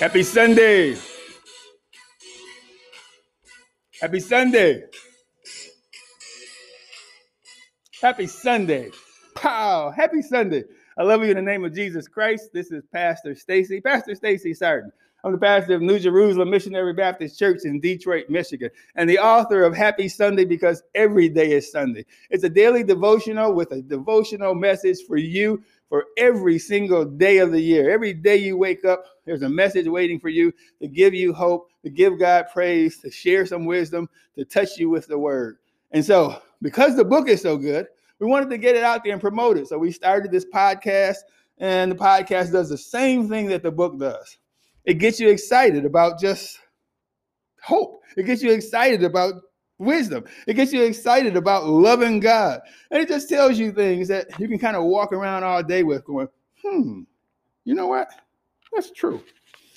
Happy Sunday. Happy Sunday. Happy Sunday. Wow. Happy Sunday. I love you in the name of Jesus Christ. This is Pastor Stacy, Pastor Stacy Sarton. I'm the pastor of New Jerusalem Missionary Baptist Church in Detroit, Michigan, and the author of Happy Sunday because every day is Sunday. It's a daily devotional with a devotional message for you for every single day of the year. Every day you wake up, there's a message waiting for you to give you hope, to give God praise, to share some wisdom, to touch you with the word. And so, because the book is so good, we wanted to get it out there and promote it. So we started this podcast, and the podcast does the same thing that the book does. It gets you excited about just hope. It gets you excited about wisdom. It gets you excited about loving God. And it just tells you things that you can kind of walk around all day with going, hmm, you know what? That's true.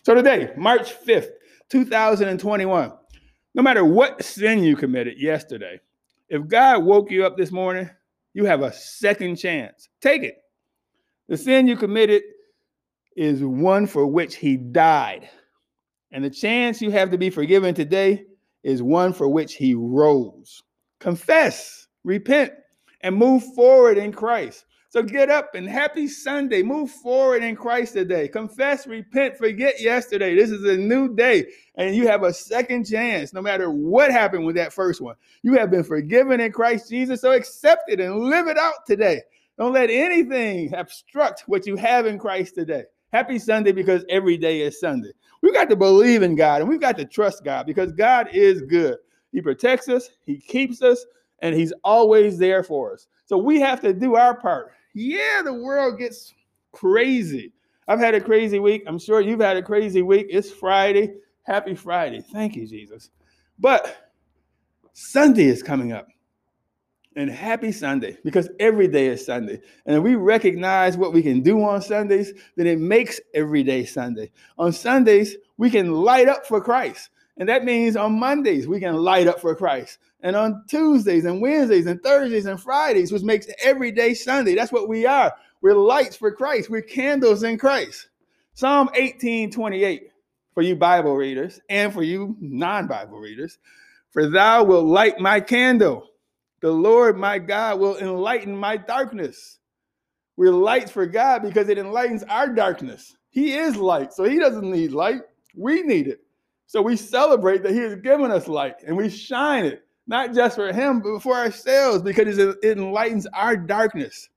So today, March 5th, 2021, no matter what sin you committed yesterday, if God woke you up this morning, you have a second chance. Take it. The sin you committed is one for which he died. And the chance you have to be forgiven today is one for which he rose. Confess, repent, and move forward in Christ. So get up and happy Sunday. Move forward in Christ today. Confess, repent, forget yesterday. This is a new day, and you have a second chance no matter what happened with that first one. You have been forgiven in Christ Jesus, so accept it and live it out today. Don't let anything obstruct what you have in Christ today. Happy Sunday because every day is Sunday. We've got to believe in God and we've got to trust God because God is good. He protects us, He keeps us, and He's always there for us. So we have to do our part. Yeah, the world gets crazy. I've had a crazy week. I'm sure you've had a crazy week. It's Friday. Happy Friday. Thank you, Jesus. But Sunday is coming up and happy Sunday because every day is Sunday. And we recognize what we can do on Sundays, then it makes every day Sunday. On Sundays, we can light up for Christ. And that means on Mondays, we can light up for Christ. And on Tuesdays and Wednesdays and Thursdays and Fridays, which makes every day Sunday. That's what we are. We're lights for Christ. We're candles in Christ. Psalm 18 28 for you Bible readers and for you non Bible readers. For thou wilt light my candle. The Lord my God will enlighten my darkness. We're lights for God because it enlightens our darkness. He is light, so he doesn't need light. We need it. So we celebrate that he has given us light and we shine it, not just for him, but for ourselves because it enlightens our darkness.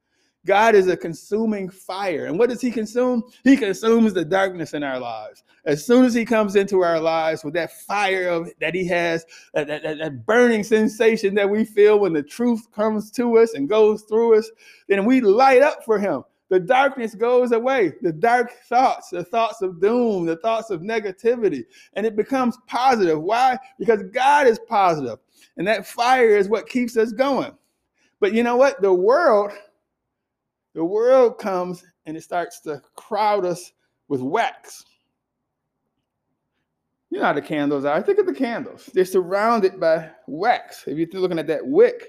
God is a consuming fire. And what does he consume? He consumes the darkness in our lives. As soon as he comes into our lives with that fire of, that he has, that, that, that burning sensation that we feel when the truth comes to us and goes through us, then we light up for him. The darkness goes away. The dark thoughts, the thoughts of doom, the thoughts of negativity, and it becomes positive. Why? Because God is positive, and that fire is what keeps us going. But you know what? The world the world comes and it starts to crowd us with wax. You know how the candles are. Think of the candles. They're surrounded by wax. If you're looking at that wick,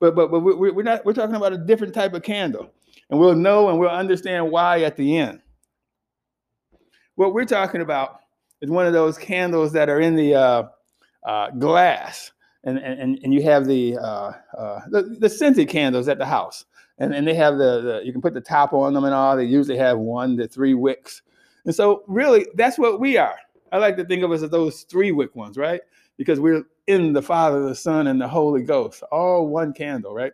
but but but we're not. We're talking about a different type of candle, and we'll know and we'll understand why at the end. What we're talking about is one of those candles that are in the uh, uh, glass, and, and and you have the, uh, uh the the scented candles at the house and, and they have the, the you can put the top on them and all. They usually have one to three wicks, and so really that's what we are. I like to think of us as those three wick ones, right? Because we're in the Father, the Son, and the Holy Ghost, all one candle, right?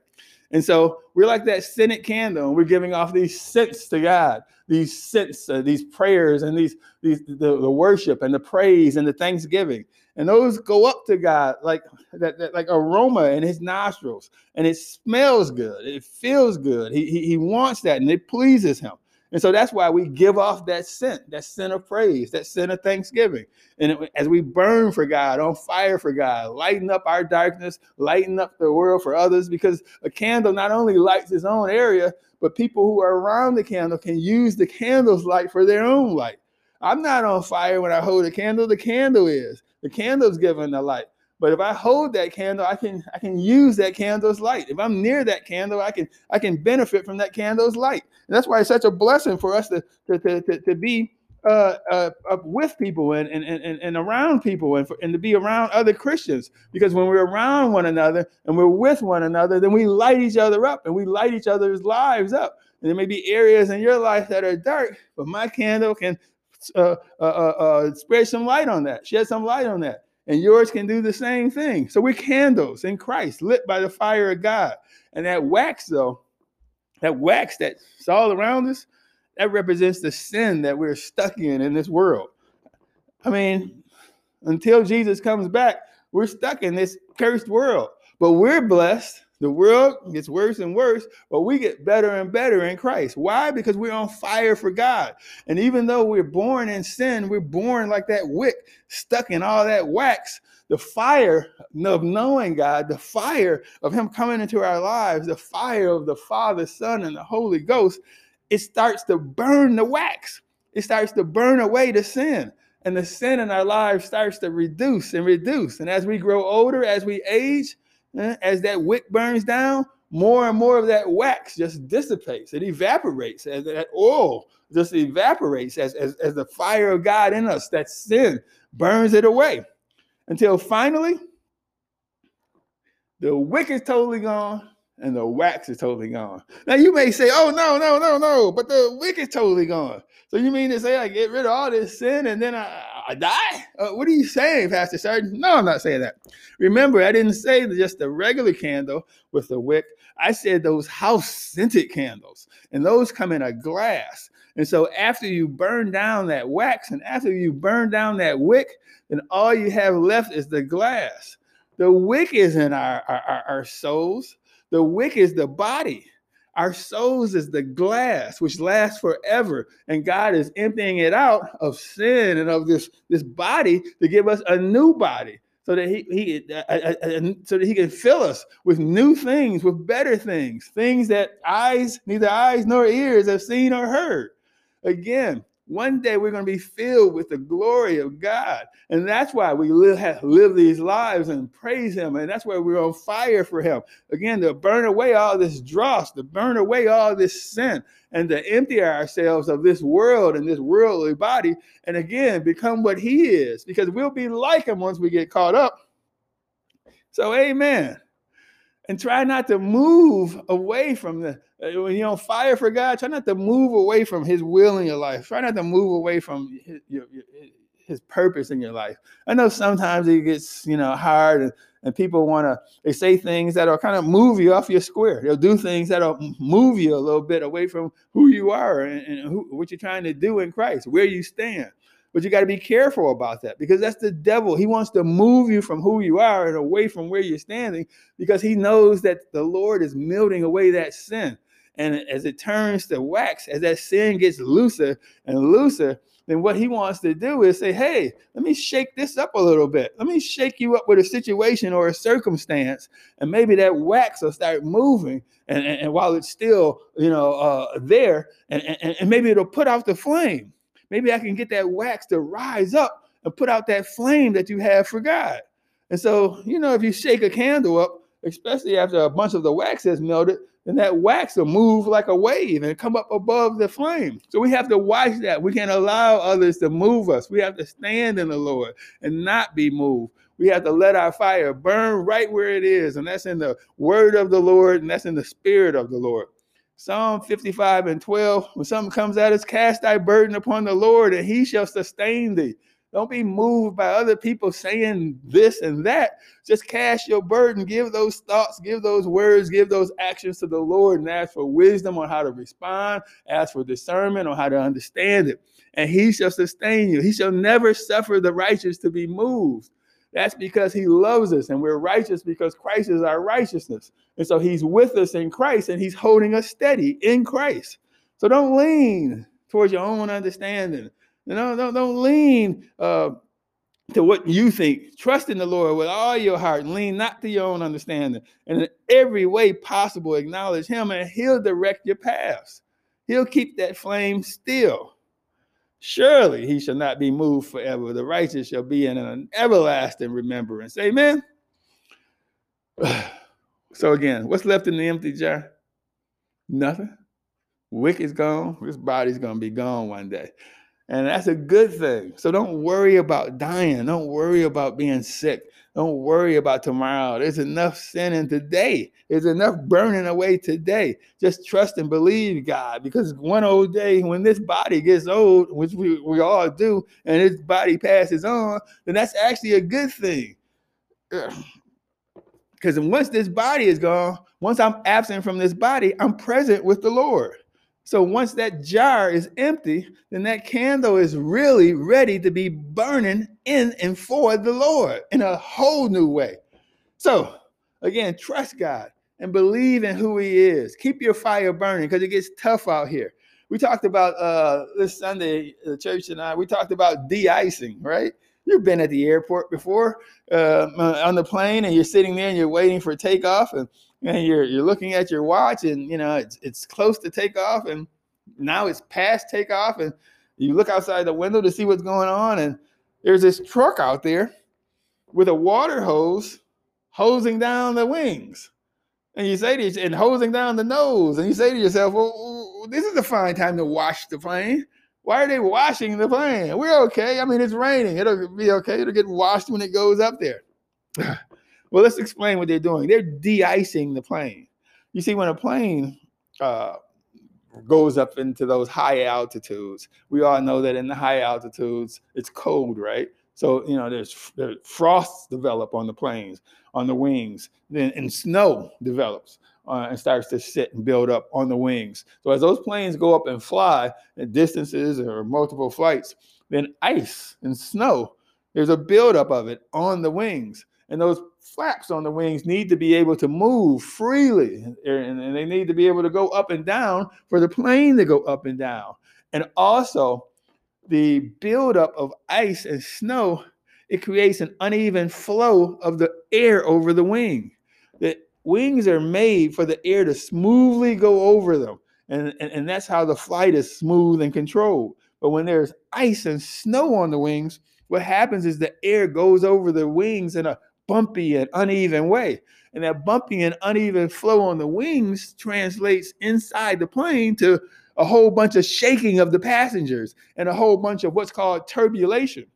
And so we're like that scented candle, and we're giving off these scents to God, these scents, uh, these prayers, and these these the, the worship and the praise and the thanksgiving and those go up to God like that, that, like aroma in his nostrils, and it smells good, it feels good. He, he, he wants that, and it pleases him. And so that's why we give off that scent, that scent of praise, that scent of thanksgiving. And it, as we burn for God, on fire for God, lighten up our darkness, lighten up the world for others, because a candle not only lights its own area, but people who are around the candle can use the candle's light for their own light. I'm not on fire when I hold a candle, the candle is. The candle's giving the light. But if I hold that candle, I can I can use that candle's light. If I'm near that candle, I can I can benefit from that candle's light. And that's why it's such a blessing for us to to, to, to, be uh, uh, with people and, and, and, and around people and, for, and to be around other Christians. Because when we're around one another and we're with one another, then we light each other up and we light each other's lives up. And there may be areas in your life that are dark, but my candle can uh, uh, uh, uh, spread some light on that, shed some light on that. And yours can do the same thing. So we're candles in Christ, lit by the fire of God. And that wax, though, that wax that's all around us, that represents the sin that we're stuck in in this world. I mean, until Jesus comes back, we're stuck in this cursed world. But we're blessed. The world gets worse and worse, but we get better and better in Christ. Why? Because we're on fire for God. And even though we're born in sin, we're born like that wick, stuck in all that wax. The fire of knowing God, the fire of Him coming into our lives, the fire of the Father, Son, and the Holy Ghost it starts to burn the wax. It starts to burn away the sin. And the sin in our lives starts to reduce and reduce. And as we grow older, as we age, Mm, as that wick burns down, more and more of that wax just dissipates. It evaporates. As that oil just evaporates as, as, as the fire of God in us, that sin burns it away. Until finally, the wick is totally gone and the wax is totally gone. Now you may say, "Oh no, no, no, no," but the wick is totally gone. So you mean to say I get rid of all this sin and then I, I die? Uh, what are you saying, Pastor Sargent? No, I'm not saying that. Remember, I didn't say just the regular candle with the wick. I said those house scented candles, and those come in a glass. And so after you burn down that wax and after you burn down that wick, then all you have left is the glass. The wick is in our, our, our souls. The wick is the body. Our souls is the glass which lasts forever. And God is emptying it out of sin and of this, this body to give us a new body so that he, he uh, uh, uh, uh so that he can fill us with new things, with better things, things that eyes, neither eyes nor ears have seen or heard. Again, one day we're going to be filled with the glory of God. And that's why we live, live these lives and praise Him. And that's why we're on fire for Him. Again, to burn away all this dross, to burn away all this sin, and to empty ourselves of this world and this worldly body. And again, become what He is, because we'll be like Him once we get caught up. So, amen and try not to move away from the uh, when you're on fire for God. Try not to move away from His will in your life. Try not to move away from His, your, your, his purpose in your life. I know sometimes it gets you know hard and, and people want to they say things that'll kind of move you off your square. They'll do things that'll move you a little bit away from who you are and, and who, what you're trying to do in Christ, where you stand. But you got to be careful about that because that's the devil. He wants to move you from who you are and away from where you're standing because he knows that the Lord is melting away that sin. And as it turns to wax, as that sin gets looser and looser, then what he wants to do is say, hey, let me shake this up a little bit. Let me shake you up with a situation or a circumstance. And maybe that wax will start moving. And, and, and while it's still, you know, uh, there, and, and, and maybe it'll put out the flame maybe I can get that wax to rise up and put out that flame that you have for God. And so, you know, if you shake a candle up, especially after a bunch of the wax has melted, then that wax will move like a wave and come up above the flame. So we have to watch that. We can't allow others to move us. We have to stand in the Lord and not be moved. We have to let our fire burn right where it is. And that's in the word of the Lord and that's in the spirit of the Lord. Psalm 55 and 12, when something comes at us, cast thy burden upon the Lord, and he shall sustain thee. Don't be moved by other people saying this and that. Just cast your burden, give those thoughts, give those words, give those actions to the Lord, and ask for wisdom on how to respond, ask for discernment on how to understand it. And he shall sustain you. He shall never suffer the righteous to be moved. That's because he loves us and we're righteous because Christ is our righteousness. And so he's with us in Christ and he's holding us steady in Christ. So don't lean towards your own understanding. You know, don't, don't lean uh, to what you think. Trust in the Lord with all your heart. Lean not to your own understanding. And in every way possible, acknowledge him and he'll direct your paths. He'll keep that flame still. Surely he shall not be moved forever. The righteous shall be in an everlasting remembrance. Amen. So again, what's left in the empty jar? Nothing. Wick is gone. This body's gonna be gone one day. And that's a good thing. So don't worry about dying. Don't worry about being sick. Don't worry about tomorrow. There's enough sin in today. There's enough burning away today. Just trust and believe God because one old day when this body gets old, which we, we all do, and this body passes on, then that's actually a good thing. Because once this body is gone, once I'm absent from this body, I'm present with the Lord. So once that jar is empty, then that candle is really ready to be burning in and for the Lord in a whole new way. So again, trust God and believe in who He is. Keep your fire burning because it gets tough out here. We talked about uh, this Sunday, the church and I, we talked about de icing, right? You've been at the airport before uh, on the plane and you're sitting there and you're waiting for takeoff and and you're you're looking at your watch and you know it's it's close to takeoff and now it's past takeoff and you look outside the window to see what's going on and there's this truck out there with a water hose hosing down the wings. And you say to yourself, and hosing down the nose and you say to yourself well this is a fine time to wash the plane. Why are they washing the plane? We're okay. I mean it's raining. It'll be okay. It'll get washed when it goes up there Well, let's explain what they're doing. They're de-icing the plane. You see, when a plane uh, goes up into those high altitudes, we all know that in the high altitudes it's cold, right? So you know, there's, there's frost develop on the planes, on the wings, then and snow develops. Uh, and starts to sit and build up on the wings. So as those planes go up and fly at distances or multiple flights, then ice and snow, there's a buildup of it on the wings. And those flaps on the wings need to be able to move freely and, and they need to be able to go up and down for the plane to go up and down. And also, the buildup of ice and snow, it creates an uneven flow of the air over the wing. The wings are made for the air to smoothly go over them. And, and, and that's how the flight is smooth and controlled. But when there's ice and snow on the wings, what happens is the air goes over the wings in a bumpy and uneven way. And that bumpy and uneven flow on the wings translates inside the plane to a whole bunch of shaking of the passengers and a whole bunch of what's called turbulation.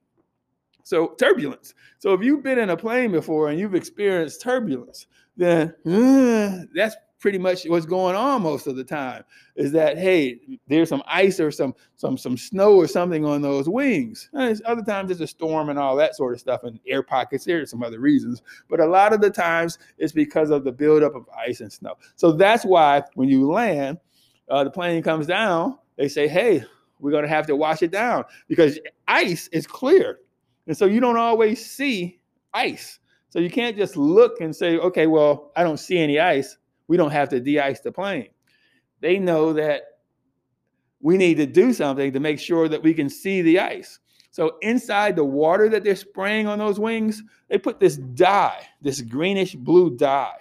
So, turbulence. So, if you've been in a plane before and you've experienced turbulence, then uh, that's pretty much what's going on most of the time is that hey there's some ice or some some some snow or something on those wings. And other times it's a storm and all that sort of stuff and air pockets there's some other reasons. But a lot of the times it's because of the buildup of ice and snow. So that's why when you land uh, the plane comes down they say hey we're going to have to wash it down because ice is clear. And so you don't always see ice. So you can't just look and say okay well i don't see any ice we don't have to de-ice the plane. They know that we need to do something to make sure that we can see the ice. So inside the water that they're spraying on those wings, they put this dye, this greenish blue dye.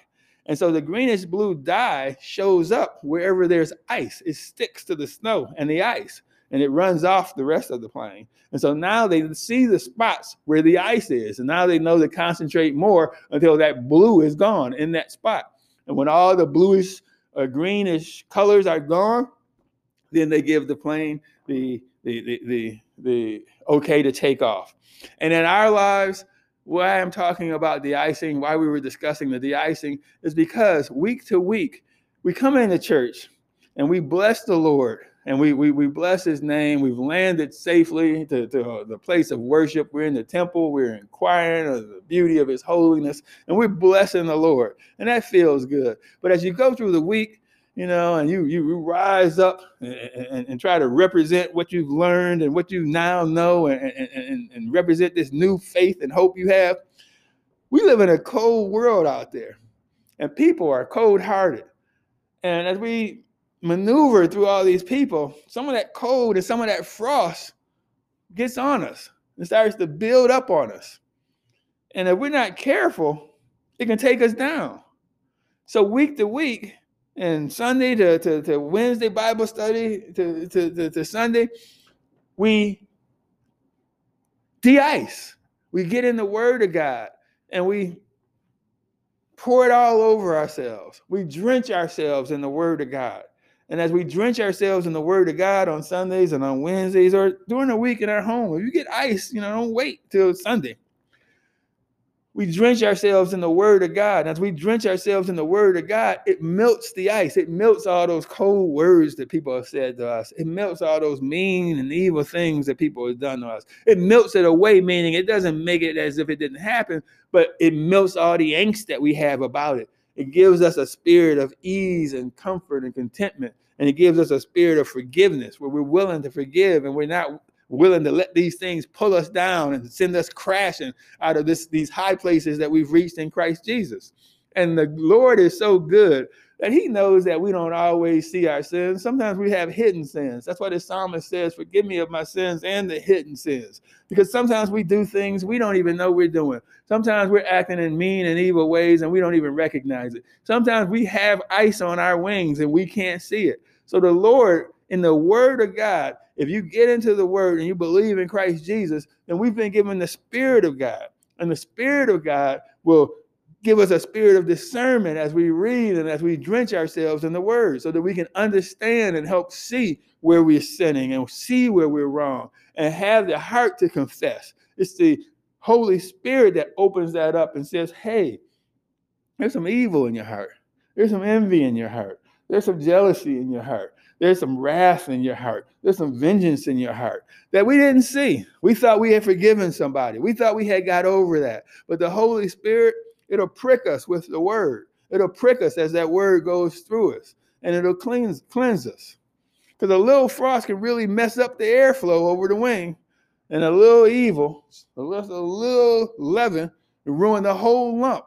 And so the greenish blue dye shows up wherever there's ice. It sticks to the snow and the ice and it runs off the rest of the plane. And so now they see the spots where the ice is. And now they know to concentrate more until that blue is gone in that spot. And when all the bluish or greenish colors are gone, then they give the plane the, the, the, the, the okay to take off. And in our lives, why I'm talking about de-icing, why we were discussing the de-icing, is because week to week, we come into church and we bless the Lord and we, we, we bless his name. We've landed safely to, to uh, the place of worship. We're in the temple. We're inquiring of the beauty of his holiness, and we're blessing the Lord. And that feels good. But as you go through the week, you know, and you you rise up and, and, and, try to represent what you've learned and what you now know and, and, and represent this new faith and hope you have. We live in a cold world out there, and people are cold hearted. And as we maneuver through all these people, some of that cold and some of that frost gets on us and starts to build up on us. And if we're not careful, it can take us down. So week to week, and Sunday to, to, to Wednesday Bible study to, to, to, to Sunday, we de-ice. We get in the Word of God and we pour it all over ourselves. We drench ourselves in the Word of God And as we drench ourselves in the word of God on Sundays and on Wednesdays or during the week in our home, if you get ice, you know, don't wait till Sunday we drench ourselves in the word of God. And as we drench ourselves in the word of God, it melts the ice. It melts all those cold words that people have said to us. It melts all those mean and evil things that people have done to us. It melts it away, meaning it doesn't make it as if it didn't happen, but it melts all the angst that we have about it. It gives us a spirit of ease and comfort and contentment. And it gives us a spirit of forgiveness where we're willing to forgive and we're not willing to let these things pull us down and send us crashing out of this these high places that we've reached in Christ Jesus. And the Lord is so good he knows that we don't always see our sins. Sometimes we have hidden sins. That's why the psalmist says, Forgive me of my sins and the hidden sins. Because sometimes we do things we don't even know we're doing. Sometimes we're acting in mean and evil ways and we don't even recognize it. Sometimes we have ice on our wings and we can't see it. So the Lord, in the word of God, if you get into the word and you believe in Christ Jesus, then we've been given the Spirit of God. And the Spirit of God will give us a spirit of discernment as we read and as we drench ourselves in the word so that we can understand and help see where we're sinning and see where we're wrong and have the heart to confess. It's the Holy Spirit that opens that up and says, hey, there's some evil in your heart. There's some envy in your heart. There's some jealousy in your heart. There's some wrath in your heart. There's some vengeance in your heart that we didn't see. We thought we had forgiven somebody. We thought we had got over that. But the Holy Spirit, it'll prick us with the word. It'll prick us as that word goes through us, and it'll cleanse cleanse us. Because a little frost can really mess up the airflow over the wing, and a little evil, a little, a little leaven, ruin the whole lump.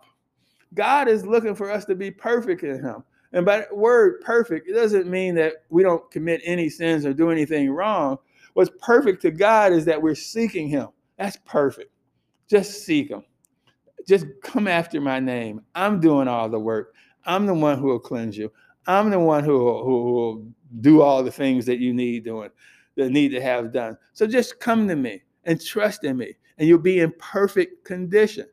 God is looking for us to be perfect in Him. And by word perfect, it doesn't mean that we don't commit any sins or do anything wrong. What's perfect to God is that we're seeking Him. That's perfect. Just seek Him. Just come after my name. I'm doing all the work. I'm the one who will cleanse you. I'm the one who will, who will do all the things that you need doing, that need to have done. So just come to me and trust in me, and you'll be in perfect condition.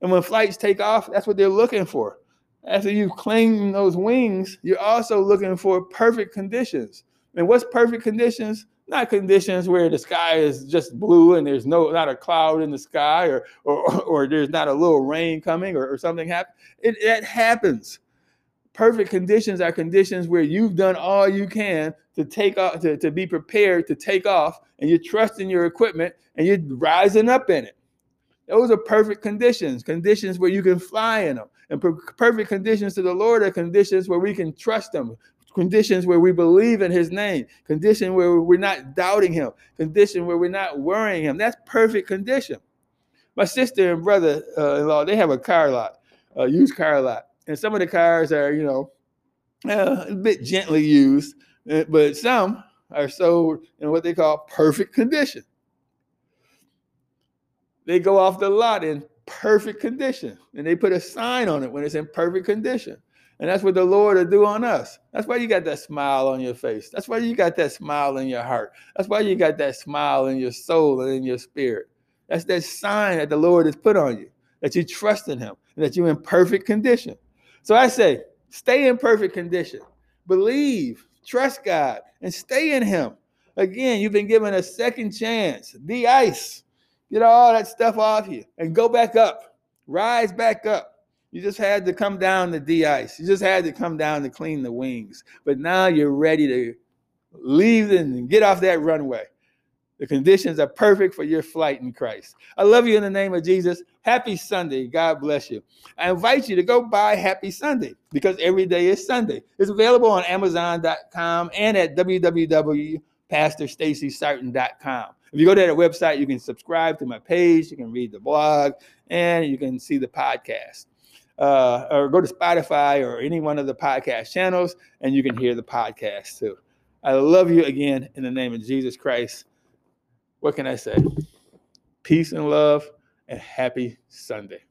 And when flights take off, that's what they're looking for after you've claimed those wings, you're also looking for perfect conditions. And what's perfect conditions? Not conditions where the sky is just blue and there's no not a cloud in the sky or or, or there's not a little rain coming or, or something happen. It that happens. Perfect conditions are conditions where you've done all you can to take off to, to be prepared to take off and you're trusting your equipment and you're rising up in it. Those are perfect conditions, conditions where you can fly in them. And per- perfect conditions to the Lord are conditions where we can trust Him, conditions where we believe in His name, condition where we're not doubting Him, condition where we're not worrying Him. That's perfect condition. My sister and brother-in-law, they have a car lot, a used car lot, and some of the cars are, you know, uh, a bit gently used, uh, but some are sold in what they call perfect condition they go off the lot in perfect condition. And they put a sign on it when it's in perfect condition. And that's what the Lord will do on us. That's why you got that smile on your face. That's why you got that smile in your heart. That's why you got that smile in your soul and in your spirit. That's that sign that the Lord has put on you, that you trust in Him and that you're in perfect condition. So I say, stay in perfect condition. Believe, trust God, and stay in Him. Again, you've been given a second chance. The ice. Get all that stuff off you and go back up. Rise back up. You just had to come down to de-ice. You just had to come down to clean the wings. But now you're ready to leave and get off that runway. The conditions are perfect for your flight in Christ. I love you in the name of Jesus. Happy Sunday. God bless you. I invite you to go buy Happy Sunday because every day is Sunday. It's available on Amazon.com and at www.pastorstacysarton.com. If you go to that website, you can subscribe to my page, you can read the blog, and you can see the podcast. Uh, or go to Spotify or any one of the podcast channels, and you can hear the podcast too. I love you again in the name of Jesus Christ. What can I say? Peace and love, and happy Sunday.